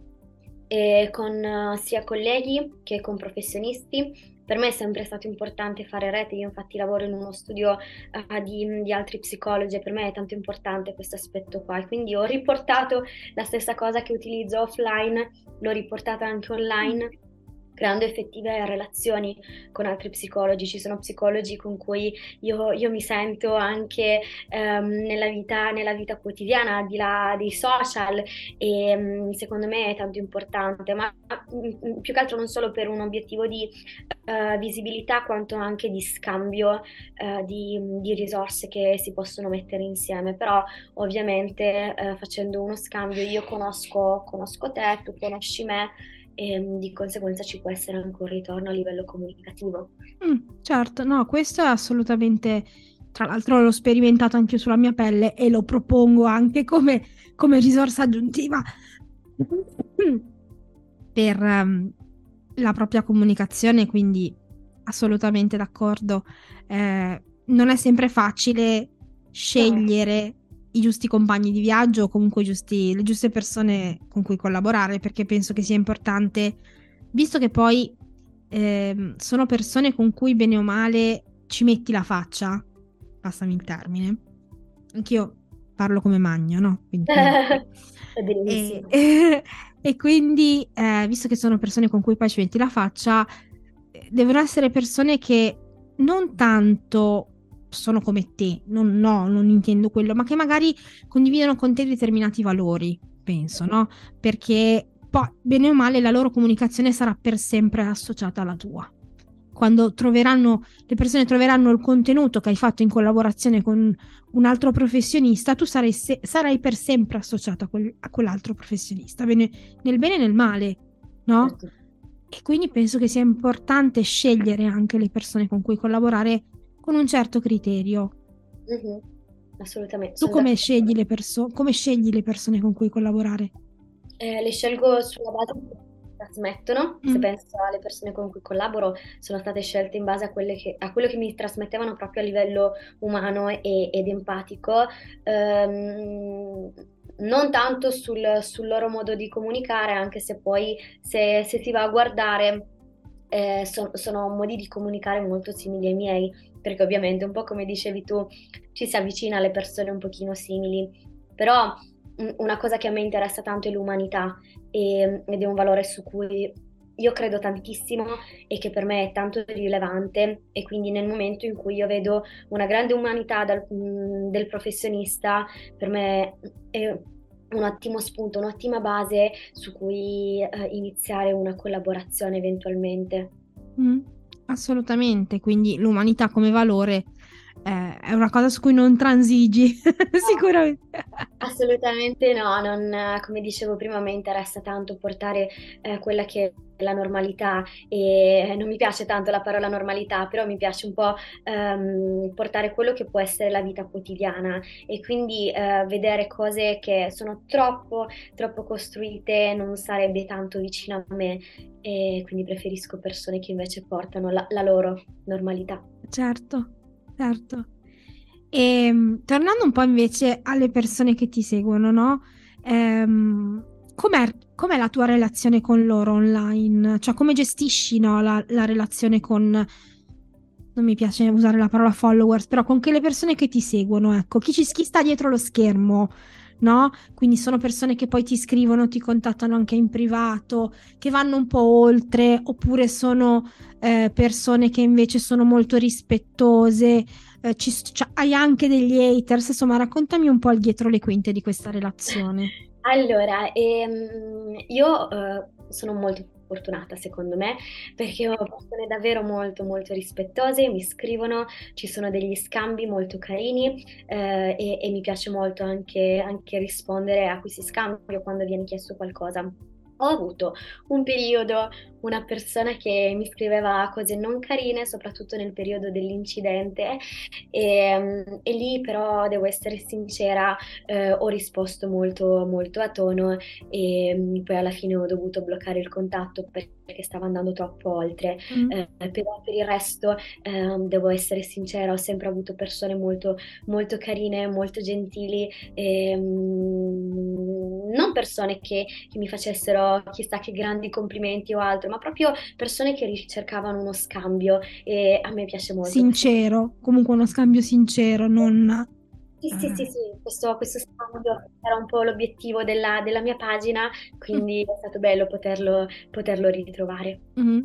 e con uh, sia colleghi che con professionisti per me è sempre stato importante fare rete, io infatti lavoro in uno studio uh, di, di, altri psicologi e per me è tanto importante questo aspetto qua. E quindi ho riportato la stessa cosa che utilizzo offline, l'ho riportata anche online creando effettive relazioni con altri psicologi. Ci sono psicologi con cui io, io mi sento anche um, nella, vita, nella, vita, quotidiana, al di là dei social e um, secondo me è tanto importante, ma um, più che altro non solo per un obiettivo di uh, visibilità quanto anche di scambio uh, di, di, risorse che si possono mettere insieme, però ovviamente uh, facendo uno scambio io conosco, conosco te, tu conosci me e mm, di conseguenza ci può essere anche un ritorno a livello comunicativo. Mm, certo, no, questo è assolutamente, tra l'altro l'ho sperimentato anche sulla mia pelle e lo propongo anche come, come risorsa aggiuntiva per um, la propria comunicazione, quindi assolutamente d'accordo. Eh, non è sempre facile scegliere i giusti compagni di viaggio o comunque giusti, le giuste persone con cui collaborare, perché penso che sia importante, visto che poi eh, sono persone con cui bene o male ci metti la faccia, passami il termine. Anch'io parlo come magno, no? Quindi, e, e, e, quindi, eh, visto che sono persone con cui poi ci metti la faccia, devono essere persone che non tanto sono come te, non, no, non intendo quello, ma che magari condividono con te determinati valori, penso, no? Perché poi, bene o male, la loro comunicazione sarà per sempre associata alla tua. Quando troveranno, le persone troveranno il contenuto che hai fatto in collaborazione con un altro professionista, tu sarai, se- sarai per sempre associato a, quel- a quell'altro professionista, bene, nel bene e nel male, no? Certo. E quindi penso che sia importante scegliere anche le persone con cui collaborare con un certo criterio. Mm-hmm. Assolutamente. Tu come scegli, le perso- come scegli le persone con cui collaborare? Eh, le scelgo sulla base trasmettono. Mm. Se penso alle persone con cui collaboro, sono state scelte in base a, che, a quello che mi trasmettevano proprio a livello umano e, ed empatico. Um, non tanto sul, sul, loro modo di comunicare, anche se poi se, se si va a guardare eh, so, sono modi di comunicare molto simili ai miei, perché ovviamente un po' come dicevi tu ci si avvicina alle persone un pochino simili, però una cosa che a me interessa tanto è l'umanità e, ed è un valore su cui io credo tantissimo e che per me è tanto rilevante e quindi nel momento in cui io vedo una grande umanità dal, del professionista, per me è un ottimo spunto, un'ottima base su cui eh, iniziare una collaborazione eventualmente. Mm, assolutamente, quindi l'umanità come valore eh, è una cosa su cui non transigi, sicuramente. Assolutamente no, non, come dicevo prima, mi interessa tanto portare eh, quella che la normalità e non mi piace tanto la parola normalità, però mi piace un po' ehm, portare quello che può essere la vita quotidiana e quindi eh, vedere cose che sono troppo, troppo costruite non sarebbe tanto vicino a me e quindi preferisco persone che invece portano la, la loro normalità. Certo, certo. E ehm, tornando un po' invece alle persone che ti seguono, no? Ehm, com'è, com'è, la tua relazione con loro online? Cioè, come gestisci no, la, la, relazione con. Non mi piace usare la parola followers, però con le persone che ti seguono, ecco, chi, ci, chi sta dietro lo schermo, no? Quindi sono persone che poi ti scrivono, ti contattano anche in privato, che vanno un po' oltre, oppure sono eh, persone che invece sono molto rispettose. Eh, ci, cioè, hai anche degli haters, insomma, raccontami un po' il dietro le quinte di questa relazione. Allora, ehm, io eh, sono molto fortunata secondo me perché ho persone davvero molto molto rispettose, mi scrivono, ci sono degli scambi molto carini eh, e, e, mi piace molto anche, anche rispondere a questi scambi quando viene chiesto qualcosa. Ho avuto un periodo, una persona che mi scriveva cose non carine, soprattutto nel periodo dell'incidente, e, e lì però devo essere sincera, eh, ho risposto molto, molto a tono e poi alla fine ho dovuto bloccare il contatto perché stava andando troppo oltre. Mm. Eh, però per il resto eh, devo essere sincera, ho sempre avuto persone molto, molto carine, molto gentili, e, mm, non persone che, che mi facessero chissà che grandi complimenti o altro, ma proprio persone che ricercavano uno scambio e a me piace molto. Sincero, comunque uno scambio sincero, non... Sì, sì, sì, sì, questo, questo scambio era un po' l'obiettivo della, della mia pagina, quindi mm. è stato bello poterlo, poterlo ritrovare. Mm-hmm.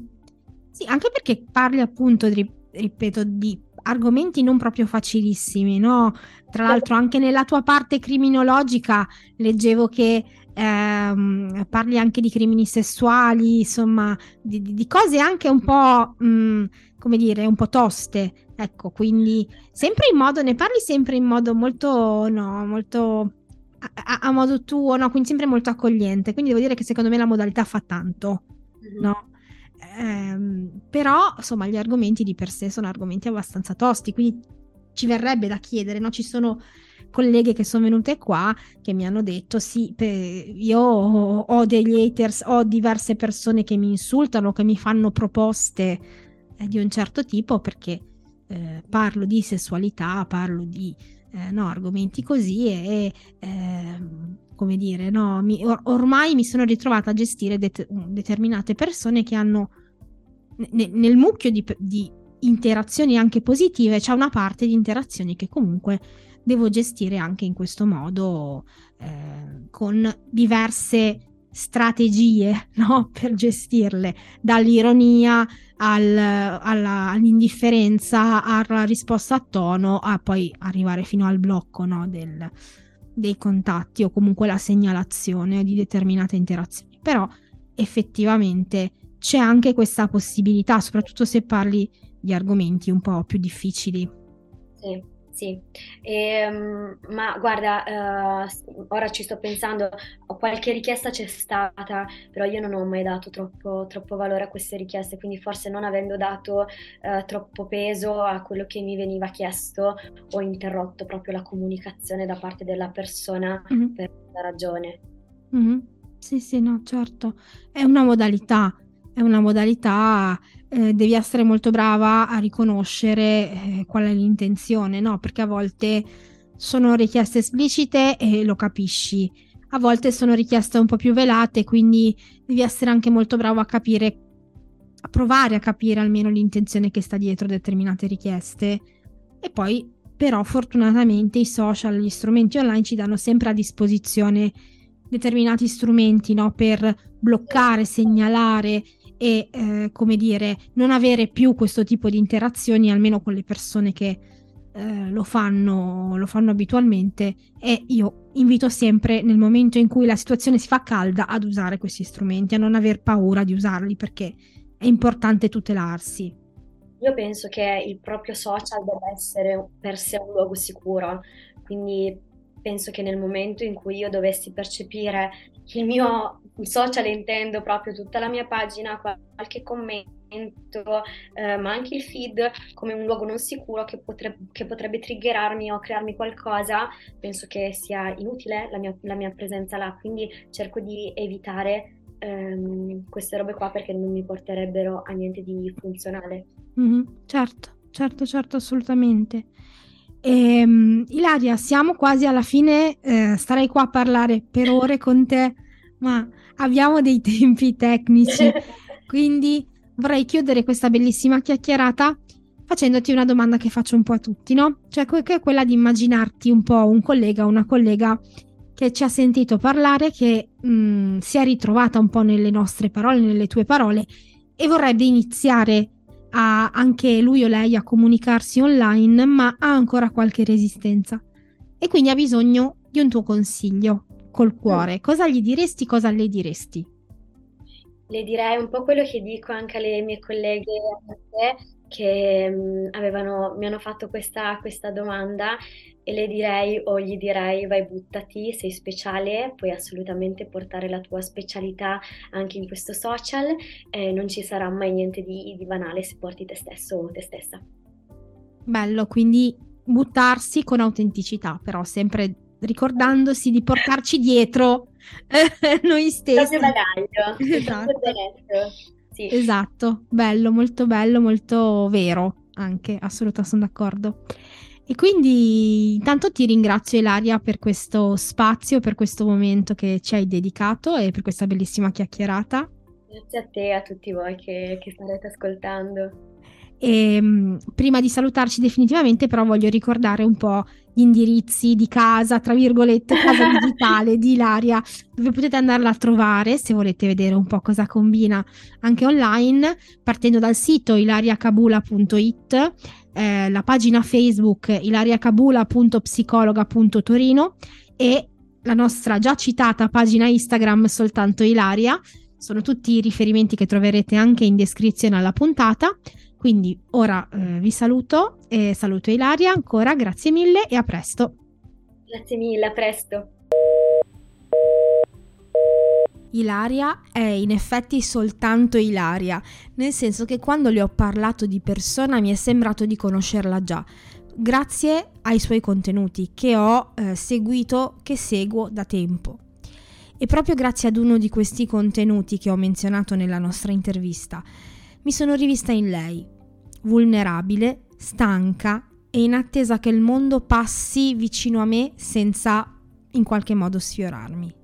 Sì, anche perché parli appunto, di, ripeto, di argomenti non proprio facilissimi, no? Tra l'altro anche nella tua parte criminologica leggevo che ehm, parli anche di crimini sessuali, insomma, di, di cose anche un po', mh, mm, come dire, un po' toste. Ecco, quindi sempre in modo, ne parli sempre in modo molto, no, molto a, a, modo tuo, no? Quindi sempre molto accogliente. Quindi devo dire che secondo me la modalità fa tanto. mm-hmm. no? Ehm, però insomma gli argomenti di per sé sono argomenti abbastanza tosti, quindi ci verrebbe da chiedere, no? Ci sono colleghe che sono venute qua che mi hanno detto sì, io ho degli haters, ho diverse persone che mi insultano, che mi fanno proposte eh, di un certo tipo perché eh, parlo di sessualità, parlo di eh, no, argomenti così e ehm, come dire, no, mi, or- ormai mi sono ritrovata a gestire det- determinate persone che hanno ne- nel mucchio di, di interazioni anche positive, c'è una parte di interazioni che comunque devo gestire anche in questo modo eh, con diverse strategie no? per gestirle, dall'ironia al, alla, all'indifferenza, alla risposta a tono, a poi arrivare fino al blocco no? Del, dei contatti o comunque la segnalazione di determinate interazioni. Però effettivamente c'è anche questa possibilità, soprattutto se parli di argomenti un po' più difficili. Sì. Sì, ehm, ma guarda, uh, ora ci sto pensando, qualche richiesta c'è stata, però io non ho mai dato troppo, troppo valore a queste richieste, quindi forse non avendo dato uh, troppo peso a quello che mi veniva chiesto, ho interrotto proprio la comunicazione da parte della persona mm-hmm. per questa ragione. Mm-hmm. Sì, sì, no, certo, è una modalità, è una modalità eh, devi essere molto brava a riconoscere eh, qual è l'intenzione, no? Perché a volte sono richieste esplicite e lo capisci, a volte sono richieste un po' più velate, quindi devi essere anche molto bravo a capire, a provare a capire almeno l'intenzione che sta dietro determinate richieste. E poi, però, fortunatamente i social, gli strumenti online ci danno sempre a disposizione determinati strumenti no? per bloccare, segnalare e eh, come dire non avere più questo tipo di interazioni almeno con le persone che eh, lo, fanno, lo fanno abitualmente e io invito sempre nel momento in cui la situazione si fa calda ad usare questi strumenti, a non aver paura di usarli perché è importante tutelarsi. Io penso che il proprio social debba essere per sé un luogo sicuro, quindi penso che nel momento in cui io dovessi percepire il mio social intendo proprio tutta la mia pagina, qualche commento, eh, ma anche il feed come un luogo non sicuro che, potre- che, potrebbe triggerarmi o crearmi qualcosa, penso che sia inutile la mia, la mia presenza là, quindi cerco di evitare ehm, queste robe qua perché non mi porterebbero a niente di funzionale. Mm-hmm, certo, certo, certo, assolutamente. E, um, Ilaria, siamo quasi alla fine, eh, starei qua a parlare per ore con te, ma abbiamo dei tempi tecnici, quindi vorrei chiudere questa bellissima chiacchierata facendoti una domanda che faccio un po' a tutti, no? Cioè che è quella di immaginarti un po' un collega o una collega che ci ha sentito parlare, che mh, mm, si è ritrovata un po' nelle nostre parole, nelle tue parole e vorrebbe iniziare a anche lui o lei a comunicarsi online, ma ha ancora qualche resistenza e quindi ha bisogno di un tuo consiglio col cuore, cosa gli diresti, cosa le diresti? Le direi un po' quello che dico anche alle mie colleghe che mh, avevano, mi hanno fatto questa, questa domanda e le direi o gli direi vai buttati, sei speciale, puoi assolutamente portare la tua specialità anche in questo social e non ci sarà mai niente di, di banale se porti te stesso o te stessa. Bello, quindi buttarsi con autenticità, però sempre ricordandosi di portarci dietro eh, noi stessi. Esatto. Sì. esatto, bello, molto bello, molto vero anche, assolutamente sono d'accordo. E quindi intanto ti ringrazio Ilaria per questo spazio, per questo momento che ci hai dedicato e per questa bellissima chiacchierata. Grazie a te e a tutti voi che, che starete ascoltando. E, ehm, prima di salutarci definitivamente, però, voglio ricordare un po' gli indirizzi di casa, tra virgolette, casa digitale di Ilaria, dove potete andarla a trovare se volete vedere un po' cosa combina anche online, partendo dal sito ilariacabula.it, eh, la pagina Facebook ilariacabula.psicologa.torino e la nostra già citata pagina Instagram soltanto Ilaria. Sono tutti i riferimenti che troverete anche in descrizione alla puntata. Quindi ora eh, vi saluto e saluto Ilaria ancora, grazie mille e a presto. Grazie mille, a presto. Ilaria è in effetti soltanto Ilaria, nel senso che quando le ho parlato di persona mi è sembrato di conoscerla già, grazie ai suoi contenuti che ho eh, seguito, che seguo da tempo. E proprio grazie ad uno di questi contenuti che ho menzionato nella nostra intervista, mi sono rivista in lei, vulnerabile, stanca e in attesa che il mondo passi vicino a me senza in qualche modo sfiorarmi.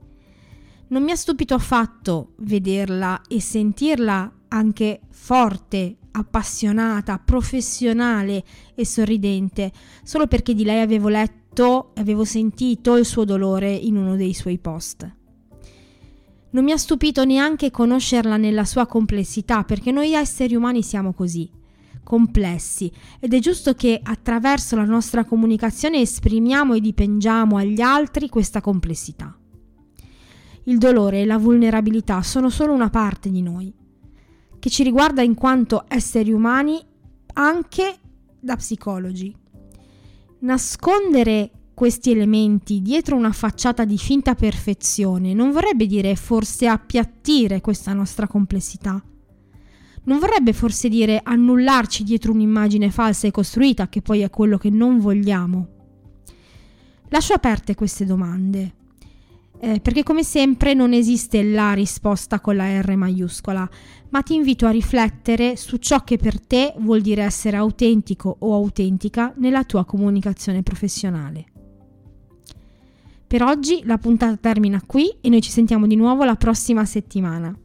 Non mi ha stupito affatto vederla e sentirla anche forte, appassionata, professionale e sorridente, solo perché di lei avevo letto e avevo sentito il suo dolore in uno dei suoi post. Non mi ha stupito neanche conoscerla nella sua complessità, perché noi esseri umani siamo così, complessi, ed è giusto che attraverso la nostra comunicazione esprimiamo e dipengiamo agli altri questa complessità. Il dolore e la vulnerabilità sono solo una parte di noi, che ci riguarda in quanto esseri umani anche da psicologi. Nascondere questi elementi dietro una facciata di finta perfezione non vorrebbe dire forse appiattire questa nostra complessità. Non vorrebbe forse dire annullarci dietro un'immagine falsa e costruita, che poi è quello che non vogliamo. Lascio aperte queste domande, eh, perché come sempre non esiste la risposta con la R maiuscola, ma ti invito a riflettere su ciò che per te vuol dire essere autentico o autentica nella tua comunicazione professionale. Per oggi la puntata termina qui e noi ci sentiamo di nuovo la prossima settimana.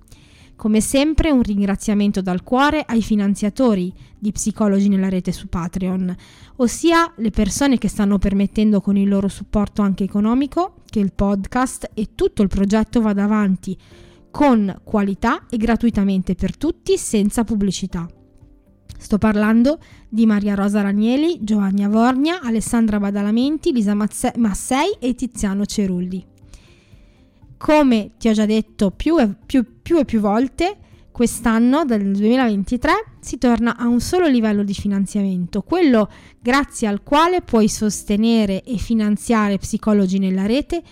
Come sempre un ringraziamento dal cuore ai finanziatori di Psicologi nella rete su Patreon, ossia le persone che stanno permettendo con il loro supporto anche economico che il podcast e tutto il progetto vada avanti con qualità e gratuitamente per tutti senza pubblicità. Sto parlando di Maria Rosa Ranieli, Giovanni Avornia, Alessandra Badalamenti, Lisa Massei e Tiziano Cerulli. Come ti ho già detto più e più, più, e più volte, quest'anno, dal 2023, si torna a un solo livello di finanziamento, quello grazie al quale puoi sostenere e finanziare psicologi nella rete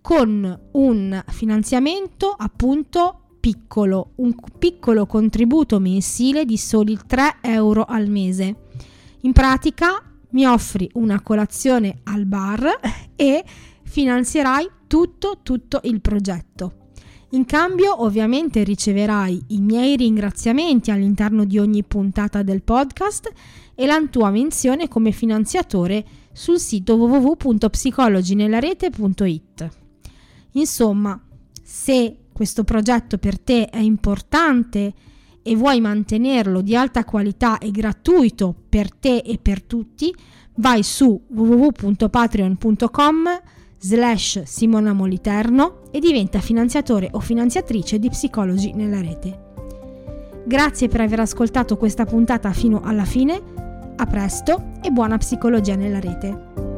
con un finanziamento appunto piccolo, un piccolo contributo mensile di soli 3 euro al mese. In pratica mi offri una colazione al bar e finanzierai tutto, tutto il progetto. In cambio ovviamente riceverai i miei ringraziamenti all'interno di ogni puntata del podcast e la tua menzione come finanziatore sul sito www.psicologinelarete.it. Insomma, se questo progetto per te è importante e vuoi mantenerlo di alta qualità e gratuito per te e per tutti, vai su www.patreon.com slash Simona Moliterno e diventa finanziatore o finanziatrice di Psicologi nella rete. Grazie per aver ascoltato questa puntata fino alla fine, a presto e buona psicologia nella rete.